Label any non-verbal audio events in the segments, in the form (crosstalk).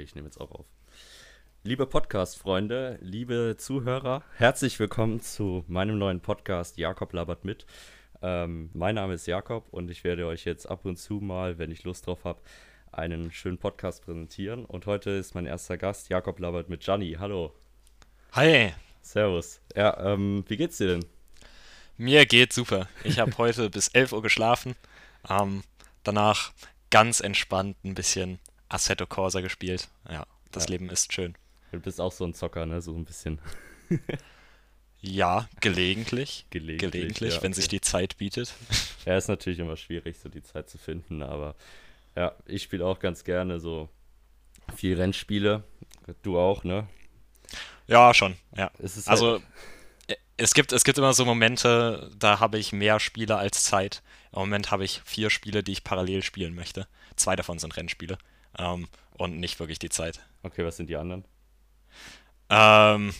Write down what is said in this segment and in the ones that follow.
Ich nehme jetzt auch auf. Liebe Podcast-Freunde, liebe Zuhörer, herzlich willkommen zu meinem neuen Podcast Jakob labert mit. Ähm, mein Name ist Jakob und ich werde euch jetzt ab und zu mal, wenn ich Lust drauf habe, einen schönen Podcast präsentieren. Und heute ist mein erster Gast Jakob labert mit Gianni. Hallo. Hi. Servus. Ja, ähm, wie geht's dir denn? Mir geht's super. Ich habe (laughs) heute bis 11 Uhr geschlafen. Ähm, danach ganz entspannt ein bisschen Assetto Corsa gespielt. Ja, das ja. Leben ist schön. Du bist auch so ein Zocker, ne? So ein bisschen. (laughs) ja, gelegentlich. (laughs) Gelegentlich, gelegentlich ja, wenn okay. sich die Zeit bietet. (laughs) Ja, ist natürlich immer schwierig, so die Zeit zu finden, aber ja, ich spiele auch ganz gerne so viel Rennspiele. Du auch, ne? Ja, schon, ja. also, halt es gibt, es gibt immer so Momente, da habe ich mehr Spiele als Zeit. Im Moment habe ich vier Spiele, die ich parallel spielen möchte. Zwei davon sind Rennspiele. Ähm, und nicht wirklich die Zeit. Okay, was sind die anderen? Ähm,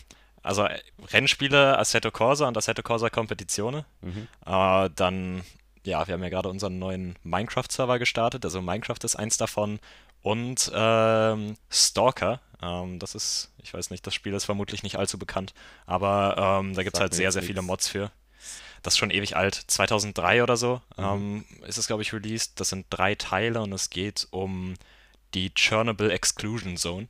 also äh, Rennspiele, Assetto Corsa und Assetto Corsa Competizione. Mhm. Äh, dann, ja, wir haben ja gerade unseren neuen Minecraft-Server gestartet. Also Minecraft ist eins davon. Und ähm, Stalker, ähm, das ist, ich weiß nicht, das Spiel ist vermutlich nicht allzu bekannt, aber ähm, da gibt es halt sehr, sehr viele Mods für. Das ist schon ewig alt, 2003 oder so mhm. ähm, ist es, glaube ich, released. Das sind drei Teile und es geht um die Chernobyl Exclusion Zone.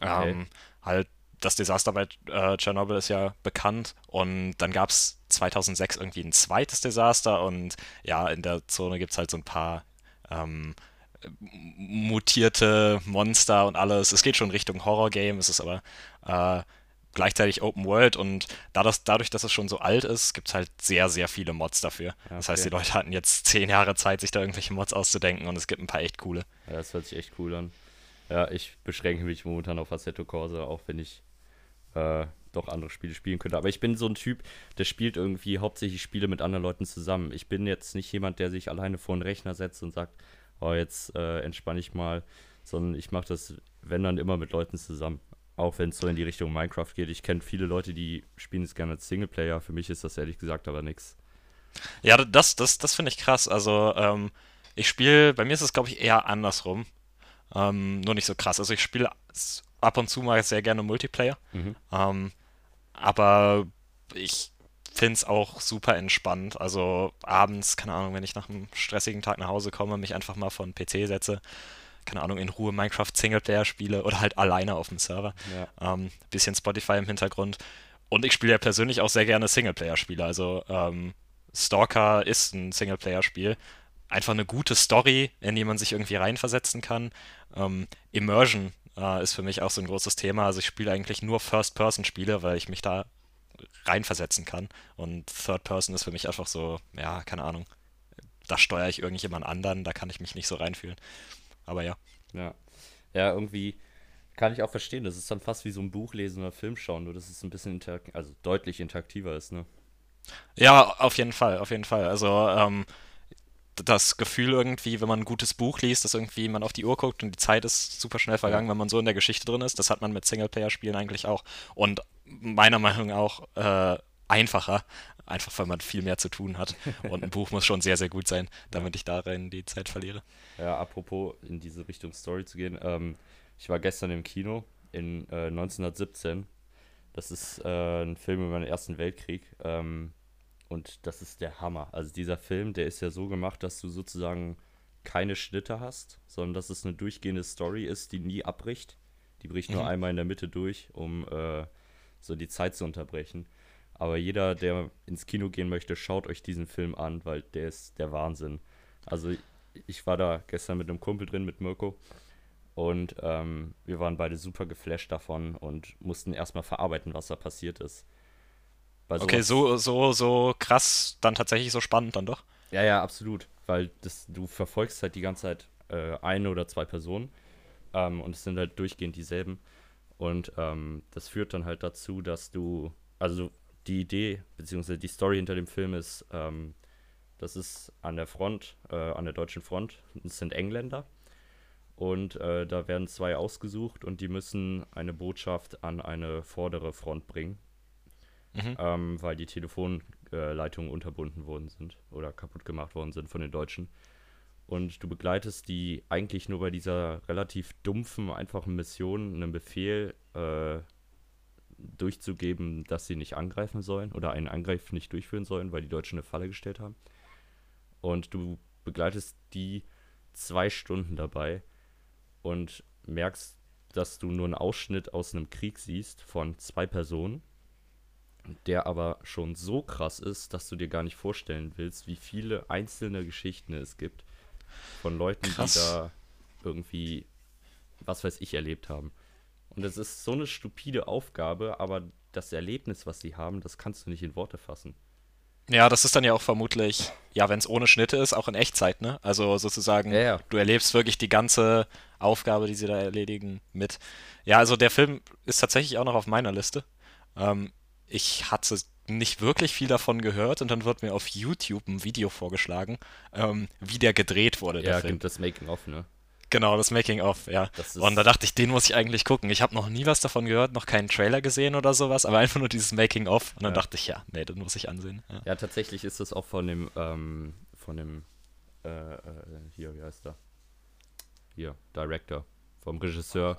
Okay. Ähm, halt, das Desaster bei äh, Tschernobyl ist ja bekannt und dann gab es 2006 irgendwie ein zweites Desaster und ja, in der Zone gibt es halt so ein paar ähm, mutierte Monster und alles. Es geht schon Richtung Horror-Game, es ist aber äh, gleichzeitig Open World und dadurch, dadurch, dass es schon so alt ist, gibt es halt sehr, sehr viele Mods dafür. Okay. Das heißt, die Leute hatten jetzt (laughs) zehn Jahre Zeit, sich da irgendwelche Mods auszudenken und es gibt ein paar echt coole. Ja, das hört sich echt cool an. Ja, ich beschränke mich momentan auf Assetto Corsa, auch wenn ich äh, doch andere Spiele spielen könnte. Aber ich bin so ein Typ, der spielt irgendwie hauptsächlich Spiele mit anderen Leuten zusammen. Ich bin jetzt nicht jemand, der sich alleine vor einen Rechner setzt und sagt, oh, jetzt äh, entspanne ich mal, sondern ich mache das, wenn dann immer mit Leuten zusammen. Auch wenn es so in die Richtung Minecraft geht. Ich kenne viele Leute, die spielen es gerne als Singleplayer. Für mich ist das ehrlich gesagt aber nichts. Ja, das, das, das finde ich krass. Also, ähm, ich spiele, bei mir ist es, glaube ich, eher andersrum. Ähm, nur nicht so krass. Also, ich spiele ab und zu mal sehr gerne Multiplayer. Mhm. Ähm, aber ich finde es auch super entspannt. Also abends, keine Ahnung, wenn ich nach einem stressigen Tag nach Hause komme, mich einfach mal vor den PC setze, keine Ahnung, in Ruhe Minecraft Singleplayer spiele oder halt alleine auf dem Server. Ja. Ähm, bisschen Spotify im Hintergrund. Und ich spiele ja persönlich auch sehr gerne Singleplayer-Spiele. Also ähm, Stalker ist ein Singleplayer-Spiel. Einfach eine gute Story, in die man sich irgendwie reinversetzen kann. Ähm, Immersion äh, ist für mich auch so ein großes Thema. Also ich spiele eigentlich nur First-Person-Spiele, weil ich mich da reinversetzen kann. Und Third Person ist für mich einfach so, ja, keine Ahnung. Da steuere ich irgendjemand anderen, da kann ich mich nicht so reinfühlen. Aber ja. Ja. Ja, irgendwie kann ich auch verstehen. Das ist dann fast wie so ein Buch lesen oder Film schauen, nur dass es ein bisschen interak also deutlich interaktiver ist, ne? Ja, auf jeden Fall, auf jeden Fall. Also, ähm, das Gefühl irgendwie, wenn man ein gutes Buch liest, dass irgendwie man auf die Uhr guckt und die Zeit ist super schnell vergangen, wenn man so in der Geschichte drin ist. Das hat man mit Singleplayer-Spielen eigentlich auch. Und meiner Meinung nach auch äh, einfacher, einfach weil man viel mehr zu tun hat. Und ein Buch muss schon sehr, sehr gut sein, damit ich darin die Zeit verliere. Ja, apropos in diese Richtung Story zu gehen. Ähm, ich war gestern im Kino in äh, 1917. Das ist äh, ein Film über den Ersten Weltkrieg. Ähm, und das ist der Hammer. Also dieser Film, der ist ja so gemacht, dass du sozusagen keine Schnitte hast, sondern dass es eine durchgehende Story ist, die nie abbricht. Die bricht nur mhm. einmal in der Mitte durch, um äh, so die Zeit zu unterbrechen. Aber jeder, der ins Kino gehen möchte, schaut euch diesen Film an, weil der ist der Wahnsinn. Also ich war da gestern mit einem Kumpel drin, mit Mirko. Und ähm, wir waren beide super geflasht davon und mussten erstmal verarbeiten, was da passiert ist. okay, so, so, so krass, dann tatsächlich so spannend dann doch. Ja, ja, absolut. Weil das, du verfolgst halt die ganze Zeit äh, eine oder zwei Personen ähm, und es sind halt durchgehend dieselben. Und ähm, das führt dann halt dazu, dass du, also die Idee, beziehungsweise die Story hinter dem Film ist, ähm, das ist an der Front, äh, an der deutschen Front, es sind Engländer. Und äh, da werden zwei ausgesucht und die müssen eine Botschaft an eine vordere Front bringen, mhm. ähm, weil die Telefonleitungen unterbunden worden sind oder kaputt gemacht worden sind von den Deutschen. und du begleitest die eigentlich nur bei dieser relativ dumpfen, einfachen Mission, einen Befehl äh, durchzugeben, dass sie nicht angreifen sollen oder einen Angriff nicht durchführen sollen, weil die Deutschen eine Falle gestellt haben. Und du begleitest die zwei Stunden dabei und merkst, dass du nur einen Ausschnitt aus einem Krieg siehst von zwei Personen, der aber schon so krass ist, dass du dir gar nicht vorstellen willst, wie viele einzelne Geschichten es gibt von Leuten, krass. die da irgendwie, was weiß ich, erlebt haben. Und es ist so eine stupide Aufgabe, aber das Erlebnis, was sie haben, das kannst du nicht in Worte fassen. Ja, das ist dann ja auch vermutlich, ja, wenn es ohne Schnitte ist, auch in Echtzeit, ne? Also sozusagen, ja, ja. du erlebst wirklich die ganze Aufgabe, die sie da erledigen, mit. Ja, also der Film ist tatsächlich auch noch auf meiner Liste. Ähm, ich hatte nicht wirklich viel davon gehört und dann wird mir auf YouTube ein Video vorgeschlagen, ähm, wie der gedreht wurde, der ja, Film. das Making-of, ne? Genau, das Making-of, ja. Und da dachte ich, den muss ich eigentlich gucken. Ich habe noch nie was davon gehört, noch keinen Trailer gesehen oder sowas, aber einfach nur dieses Making-of. Und dann ja. dachte ich, ja, nee, den muss ich ansehen. Ja, ja tatsächlich ist es auch von dem, ähm, von dem, äh, äh, hier, wie heißt der? Hier, Director, vom Regisseur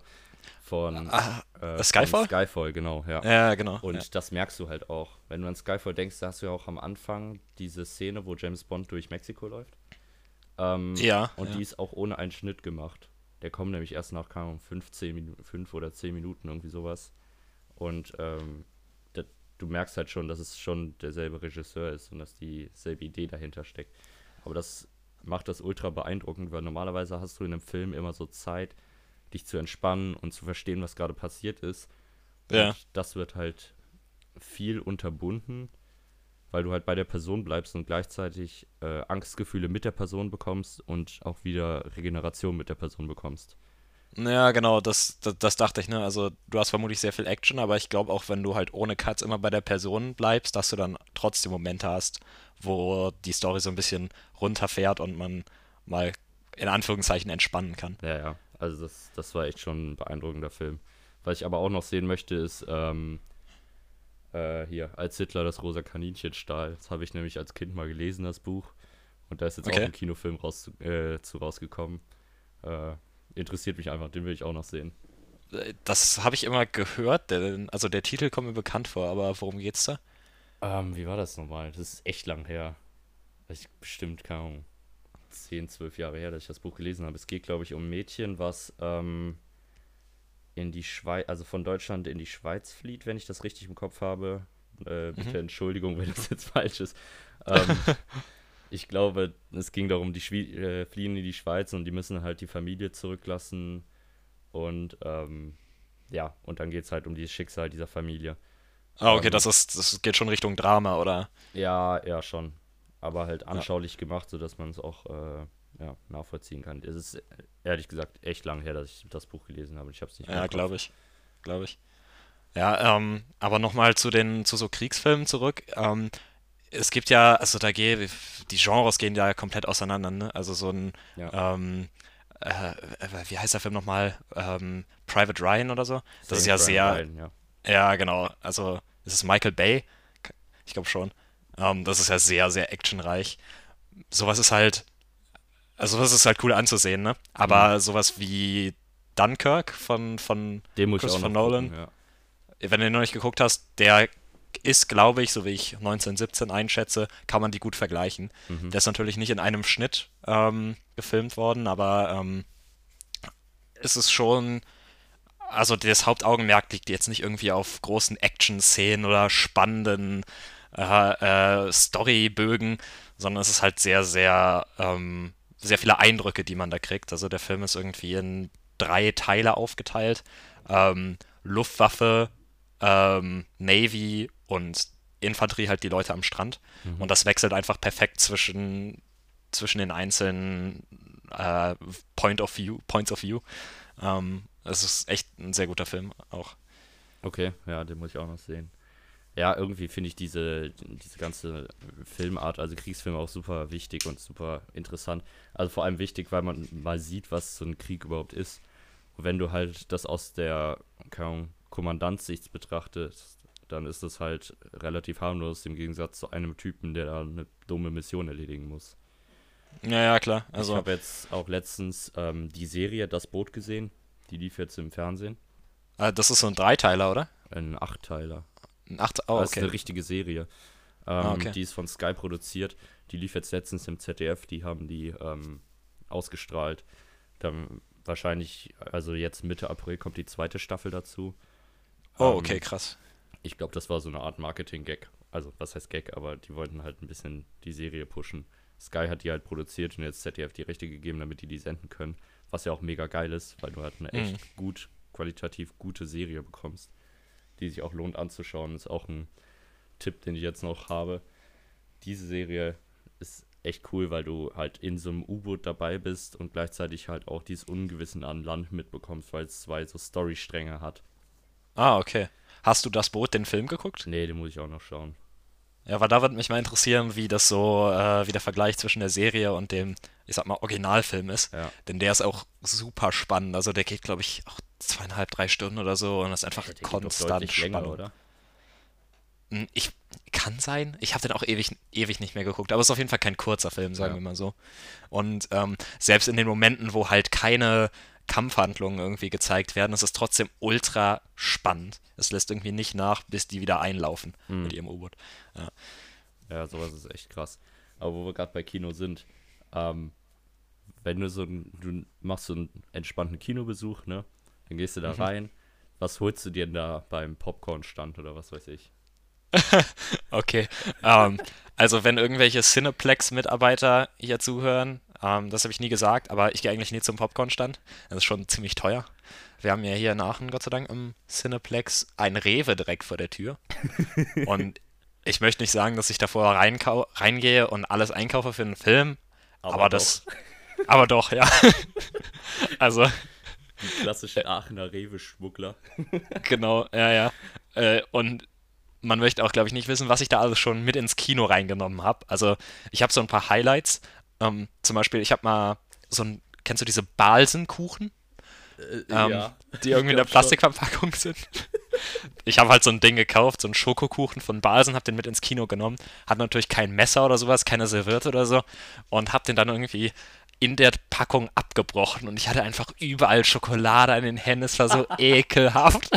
von, ah, äh, Skyfall? Von Skyfall, genau, ja. Ja, genau. Und ja. das merkst du halt auch. Wenn du an Skyfall denkst, da hast du ja auch am Anfang diese Szene, wo James Bond durch Mexiko läuft. Ähm, ja. Und ja. die ist auch ohne einen Schnitt gemacht. Der kommt nämlich erst nach, keine Ahnung, 15 Minuten, 5 oder 10 Minuten, irgendwie sowas. Und ähm, das, du merkst halt schon, dass es schon derselbe Regisseur ist und dass dieselbe Idee dahinter steckt. Aber das macht das ultra beeindruckend, weil normalerweise hast du in einem Film immer so Zeit, dich zu entspannen und zu verstehen, was gerade passiert ist. Ja. Und das wird halt viel unterbunden weil du halt bei der Person bleibst und gleichzeitig äh, Angstgefühle mit der Person bekommst und auch wieder Regeneration mit der Person bekommst. Ja, genau, das, das, das, dachte ich, ne? Also du hast vermutlich sehr viel Action, aber ich glaube auch, wenn du halt ohne Cuts immer bei der Person bleibst, dass du dann trotzdem Momente hast, wo die Story so ein bisschen runterfährt und man mal in Anführungszeichen entspannen kann. Ja, ja. Also das, das war echt schon ein beeindruckender Film. Was ich aber auch noch sehen möchte, ist ähm, äh, hier, als Hitler das rosa Kaninchen stahl. Das habe ich nämlich als Kind mal gelesen, das Buch. Und da ist jetzt okay. auch ein Kinofilm raus, äh, zu rausgekommen. Äh, interessiert mich einfach, den will ich auch noch sehen. Das habe ich immer gehört, denn, also der Titel kommt mir bekannt vor, aber worum geht's da? Ähm, wie war das nochmal? Das ist echt lang her. Ich bestimmt, keine Ahnung, 10, 12 Jahre her, dass ich das Buch gelesen habe. Es geht, glaube ich, um ein Mädchen, was ähm, in die Schweiz, also von Deutschland in die Schweiz flieht, wenn ich das richtig im Kopf habe. Äh, bitte mhm. Entschuldigung, (laughs) wenn das jetzt falsch ist. Ähm, (laughs) ich glaube, es ging darum, die Schwie äh, fliehen in die Schweiz und die müssen halt die Familie zurücklassen. Und ähm, ja, und dann geht es halt um das Schicksal dieser Familie. Ah, okay, ähm, das, ist, das geht schon Richtung Drama, oder? Ja, ja, schon. Aber halt anschaulich ja. gemacht, sodass man es auch äh, ja, nachvollziehen kann. Es ist ehrlich gesagt echt lang her, dass ich das Buch gelesen habe. Ich habe es nicht. Ja, glaube ich, glaube ich. Ja, ähm, aber nochmal zu den zu so Kriegsfilmen zurück. Ähm, es gibt ja, also da geht die Genres gehen ja komplett auseinander. Ne? Also so ein ja. ähm, äh, wie heißt der Film nochmal? Ähm, Private Ryan oder so. Das Same ist ja Brian sehr. Ryan, ja. ja. genau. Also ist es Michael Bay? Ich glaube schon. Ähm, das ist ja sehr, sehr actionreich. Sowas ist halt also das ist halt cool anzusehen, ne? Aber mhm. sowas wie Dunkirk von, von Den Christopher Nolan, gucken, ja. wenn du den noch nicht geguckt hast, der ist, glaube ich, so wie ich 1917 einschätze, kann man die gut vergleichen. Mhm. Der ist natürlich nicht in einem Schnitt ähm, gefilmt worden, aber ähm, ist es schon, also das Hauptaugenmerk liegt jetzt nicht irgendwie auf großen Action-Szenen oder spannenden äh, äh, Storybögen, sondern es ist halt sehr, sehr ähm, sehr viele Eindrücke, die man da kriegt. Also der Film ist irgendwie in drei Teile aufgeteilt. Ähm, Luftwaffe, ähm, Navy und Infanterie halt die Leute am Strand. Mhm. Und das wechselt einfach perfekt zwischen, zwischen den einzelnen äh, Point of View, Points of View. Ähm, es ist echt ein sehr guter Film auch. Okay, ja, den muss ich auch noch sehen ja, irgendwie finde ich diese, diese ganze Filmart, also Kriegsfilme, auch super wichtig und super interessant. Also vor allem wichtig, weil man mal sieht, was so ein Krieg überhaupt ist. Und wenn du halt das aus der Kommandantsicht betrachtest, dann ist das halt relativ harmlos im Gegensatz zu einem Typen, der da eine dumme Mission erledigen muss. Ja, ja, klar. Also, ich habe jetzt auch letztens ähm, die Serie Das Boot gesehen. Die lief jetzt im Fernsehen. äh, das ist so ein Dreiteiler, oder? Ein Achtteiler. Acht, oh, Das ist okay. eine richtige Serie. Ähm, Ah, okay. Die ist von Sky produziert. Die lief jetzt letztens im ZDF. Die haben die ähm, ausgestrahlt. Dann wahrscheinlich, also jetzt Mitte April kommt die zweite Staffel dazu. Oh, Ähm, okay, krass. Ich glaube, das war so eine Art Marketing-Gag. Also, was heißt Gag, aber die wollten halt ein bisschen die Serie pushen. Sky hat die halt produziert und jetzt ZDF die Rechte gegeben, damit die die senden können. Was ja auch mega geil ist, weil du halt eine echt Mhm. gut, qualitativ gute Serie bekommst, die sich auch lohnt anzuschauen. Ist auch ein Tipp, den ich jetzt noch habe. Diese Serie ist echt cool, weil du halt in so einem U-Boot dabei bist und gleichzeitig halt auch dieses Ungewissen an Land mitbekommst, weil es zwei so Storystränge hat. Ah, okay. Hast du das Boot, den Film geguckt? Nee, den muss ich auch noch schauen. Ja, weil da würde mich mal interessieren, wie das so, äh, wie der Vergleich zwischen der Serie und dem, ich sag mal, Originalfilm ist. Ja. Denn der ist auch super spannend. Also der geht, glaube ich, auch zweieinhalb, drei Stunden oder so und ist einfach doch konstant deutlich länger, oder? Hm, Ich kann sein. Ich habe den auch ewig, ewig nicht mehr geguckt, aber es ist auf jeden Fall kein kurzer Film, sagen Ja. wir mal so. Und ähm, selbst in den Momenten, wo halt keine Kampfhandlungen irgendwie gezeigt werden, ist es trotzdem ultra spannend. Es lässt irgendwie nicht nach, bis die wieder einlaufen Hm. mit ihrem U-Boot. Ja, sowas ist echt krass. Aber wo wir gerade bei Kino sind, ähm, wenn du so ein, du machst so einen entspannten Kinobesuch, ne? Dann gehst du da Mhm. rein. Was holst du dir denn da beim Popcorn-Stand oder was weiß ich? (laughs) Okay. ähm, also wenn irgendwelche Cineplex-Mitarbeiter hier zuhören, ähm, das habe ich nie gesagt, aber ich gehe eigentlich nie zum Popcorn-Stand. Das ist schon ziemlich teuer. Wir haben ja hier in Aachen, Gott sei Dank, im Cineplex ein Rewe direkt vor der Tür. (laughs) Und ich möchte nicht sagen, dass ich davor reingehe und alles einkaufe für einen Film, aber, Aber das. Aber doch, ja. (laughs) also, Die klassischen Aachener Rewe-Schmuggler. (laughs) Genau, ja, ja. Äh, und man möchte auch, glaube ich, nicht wissen, was ich da alles schon mit ins Kino reingenommen habe. Also, ich habe so ein paar Highlights. Ähm, zum Beispiel, ich habe mal so ein, kennst du diese Balsenkuchen, ähm, die irgendwie (laughs) in der. Plastikverpackung sind? Ich habe halt so ein Ding gekauft, so einen Schokokuchen von Balsen, habe den mit ins Kino genommen. Hat natürlich kein Messer oder sowas, keine Serviette oder so. Und habe den dann irgendwie in der Packung abgebrochen. Und ich hatte einfach überall Schokolade an den Händen. Es war so (laughs) ekelhaft.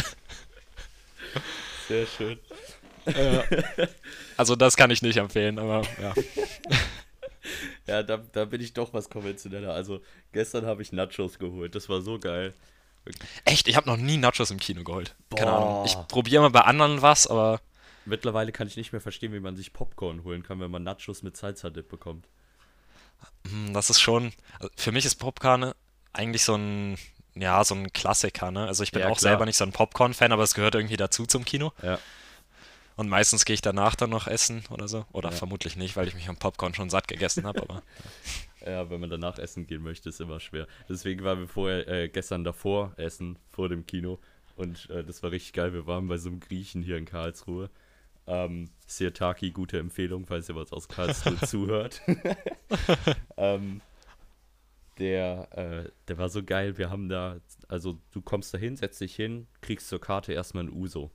Sehr schön. Also das kann ich nicht empfehlen, aber ja. (laughs) Ja, da, da bin ich doch was konventioneller. Also, gestern habe ich Nachos geholt. Das war so geil. Echt, ich habe noch nie Nachos im Kino geholt. Keine Boah. Ahnung. Ich probiere mal bei anderen was, aber Mittlerweile kann ich nicht mehr verstehen, wie man sich Popcorn holen kann, wenn man Nachos mit Salsa-Dip bekommt. Hm, das ist schon. Also für mich ist Popcorn eigentlich so ein, ja, so ein Klassiker, ne? Also ich bin Ja, auch klar. selber nicht so ein Popcorn-Fan, aber es gehört irgendwie dazu zum Kino. Ja. Und meistens gehe ich danach dann noch essen oder so. Oder Ja. vermutlich nicht, weil ich mich am Popcorn schon satt gegessen habe, aber. (laughs) Ja, wenn man danach essen gehen möchte, ist immer schwer. Deswegen waren wir vorher, äh, gestern davor essen, vor dem Kino. Und äh, das war richtig geil. Wir waren bei so einem Griechen hier in Karlsruhe. Ähm, Sirtaki, gute Empfehlung, falls ihr was aus Karlsruhe (laughs) zuhört. (laughs) ähm, der, äh, der war so geil. Wir haben da, also du kommst da hin, setzt dich hin, kriegst zur Karte erstmal ein Uso.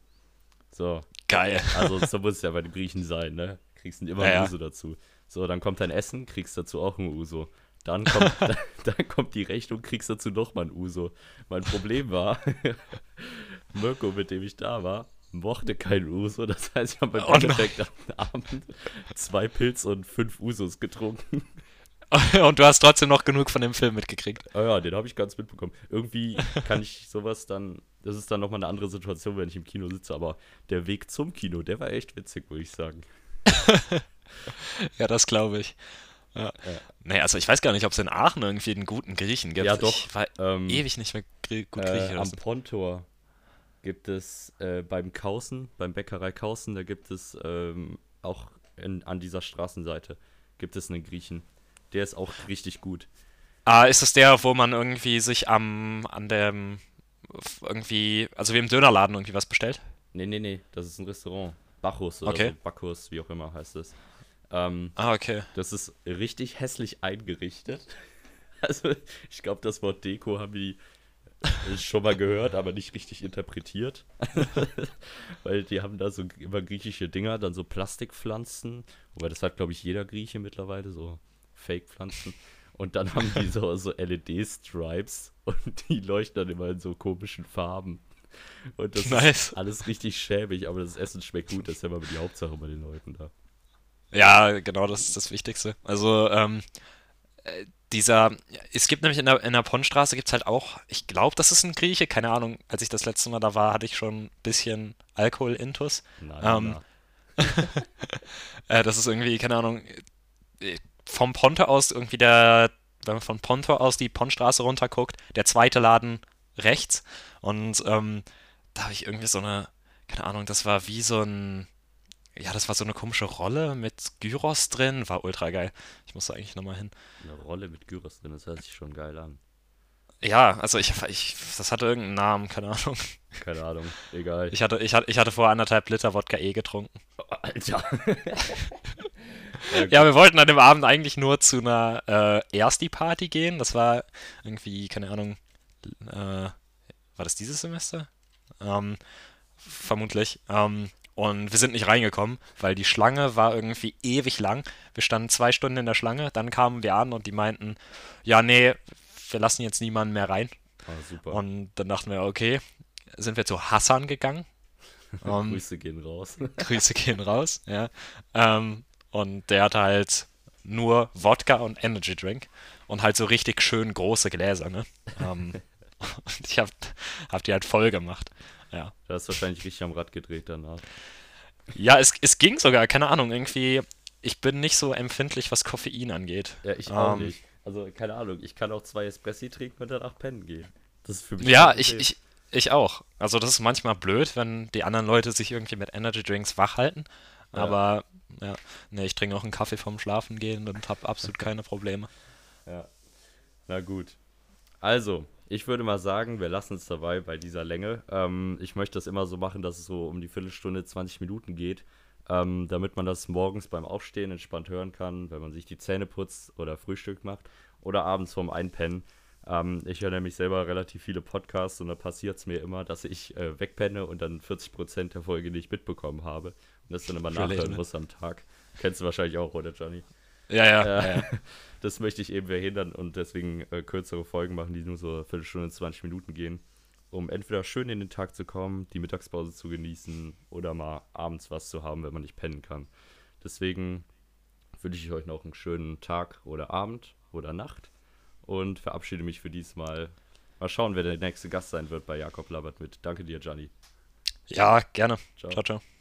So, Geil. also so (laughs) muss es ja bei den Griechen sein, ne? Kriegst immer Ja, ein ja. Uso dazu. So, dann kommt dein Essen, kriegst dazu auch ein Uso. Dann kommt, dann, dann kommt die Rechnung, kriegst dazu nochmal ein Uso. Mein Problem war, Mirko, mit dem ich da war, mochte kein Uso. Das heißt, ich habe im Oh. Endeffekt am Abend zwei Pilz und fünf Usos getrunken. (laughs) Und du hast trotzdem noch genug von dem Film mitgekriegt. Ah ja, den habe ich ganz mitbekommen. Irgendwie kann ich sowas dann, das ist dann nochmal eine andere Situation, wenn ich im Kino sitze, aber der Weg zum Kino, der war echt witzig, würde ich sagen. (laughs) Ja, das glaube ich. Ja. Ja. Nee, also ich weiß gar nicht, ob es in Aachen irgendwie einen guten Griechen gibt. Ja, doch. Ich war Ähm, ewig nicht mehr grie gut Äh, Griechisch. am. Pontor gibt es äh, beim Kausen, beim Bäckerei Kausen, da gibt es ähm, auch in, an dieser Straßenseite gibt es einen Griechen. Der ist auch richtig gut. Ah, ist es der, wo man irgendwie sich am, an dem, irgendwie, also wie im Dönerladen irgendwie was bestellt? Nee, nee, nee, das ist ein Restaurant. Bacchus oder Okay. so, Bacchus, wie auch immer heißt es. Ähm, Ah, okay. das ist richtig hässlich eingerichtet. (laughs) Also, ich glaube, das Wort Deko haben die (laughs) schon mal gehört, aber nicht richtig interpretiert. (laughs) Weil die haben da so immer griechische Dinger, dann so Plastikpflanzen. Wobei das hat, glaube ich, jeder Grieche mittlerweile, so Fake-Pflanzen. Und dann haben die so, so LED-Stripes und die leuchten dann immer in so komischen Farben. Und das nice. ist alles richtig schäbig, aber das Essen schmeckt gut. Das ist ja immer die Hauptsache bei den Leuten da. Ja, genau, das ist das Wichtigste. Also, ähm, äh, dieser, es gibt nämlich in der, in der Ponnstraße gibt es halt auch, ich glaube, das ist ein Grieche, keine Ahnung, als ich das letzte Mal da war, hatte ich schon ein bisschen Alkohol-Intus. Ähm, (laughs) äh, das ist irgendwie, keine Ahnung, äh, vom Ponte aus irgendwie der, wenn man von Ponte aus die Ponnstraße runterguckt, der zweite Laden rechts und ähm, da habe ich irgendwie so eine, keine Ahnung, das war wie so ein, ja, das war so eine komische Rolle mit Gyros drin. War ultra geil. Ich muss da eigentlich nochmal hin. Eine Rolle mit Gyros drin, das hört sich schon geil an. Ja, also ich, ich, das hatte irgendeinen Namen, keine Ahnung. Keine Ahnung, egal. Ich hatte, ich hatte, ich hatte vor anderthalb Liter Wodka E getrunken. Oh, Alter. (laughs) ja, ja, wir wollten an dem Abend eigentlich nur zu einer äh, Ersti-Party gehen. Das war irgendwie, keine Ahnung, äh, war das dieses Semester? Ähm, vermutlich. Ähm, und wir sind nicht reingekommen, weil die Schlange war irgendwie ewig lang. Wir standen zwei Stunden in der Schlange, dann kamen wir an und die meinten, ja, nee, wir lassen jetzt niemanden mehr rein. Ah, super. Und dann dachten wir, okay, sind wir zu Hassan gegangen. (laughs) Um, Grüße gehen raus. (laughs) Grüße gehen raus, ja. Ähm, und der hatte halt nur Wodka und Energy Drink und halt so richtig schön große Gläser, ne? ähm, (laughs) und ich hab, hab die halt voll gemacht. Ja. Du hast wahrscheinlich richtig am Rad gedreht danach. Ja, es, es ging sogar, keine Ahnung, irgendwie. Ich bin nicht so empfindlich, was Koffein angeht. Ja, ich auch ähm, nicht. Also, keine Ahnung, ich kann auch zwei Espressi trinken und danach pennen gehen. Das ist für mich. Ja, ich, ich, ich auch. Also, das ist manchmal blöd, wenn die anderen Leute sich irgendwie mit Energy Drinks wach halten. Ja. Aber, ja, ne, ich trinke auch einen Kaffee vorm Schlafen gehen und habe absolut keine Probleme. (laughs) Ja. Na gut. Also, ich würde mal sagen, wir lassen es dabei bei dieser Länge. Ähm, ich möchte das immer so machen, dass es so um die Viertelstunde, 20 Minuten geht, ähm, damit man das morgens beim Aufstehen entspannt hören kann, wenn man sich die Zähne putzt oder Frühstück macht oder abends vorm Einpennen. Ähm, ich höre nämlich selber relativ viele Podcasts und da passiert es mir immer, dass ich äh, wegpenne und dann 40% der Folge nicht mitbekommen habe und das dann immer nachhören ne? muss am Tag. Kennst du wahrscheinlich auch, oder Johnny? Ja, ja. Äh, ja, ja. (laughs) Das möchte ich eben verhindern und deswegen äh, kürzere Folgen machen, die nur so eine Viertelstunde, 20 Minuten gehen, um entweder schön in den Tag zu kommen, die Mittagspause zu genießen oder mal abends was zu haben, wenn man nicht pennen kann. Deswegen wünsche ich euch noch einen schönen Tag oder Abend oder Nacht und verabschiede mich für diesmal. Mal schauen, wer der nächste Gast sein wird bei Jakob Labert mit. Danke dir, Gianni. Ja, gerne. ciao. ciao. ciao.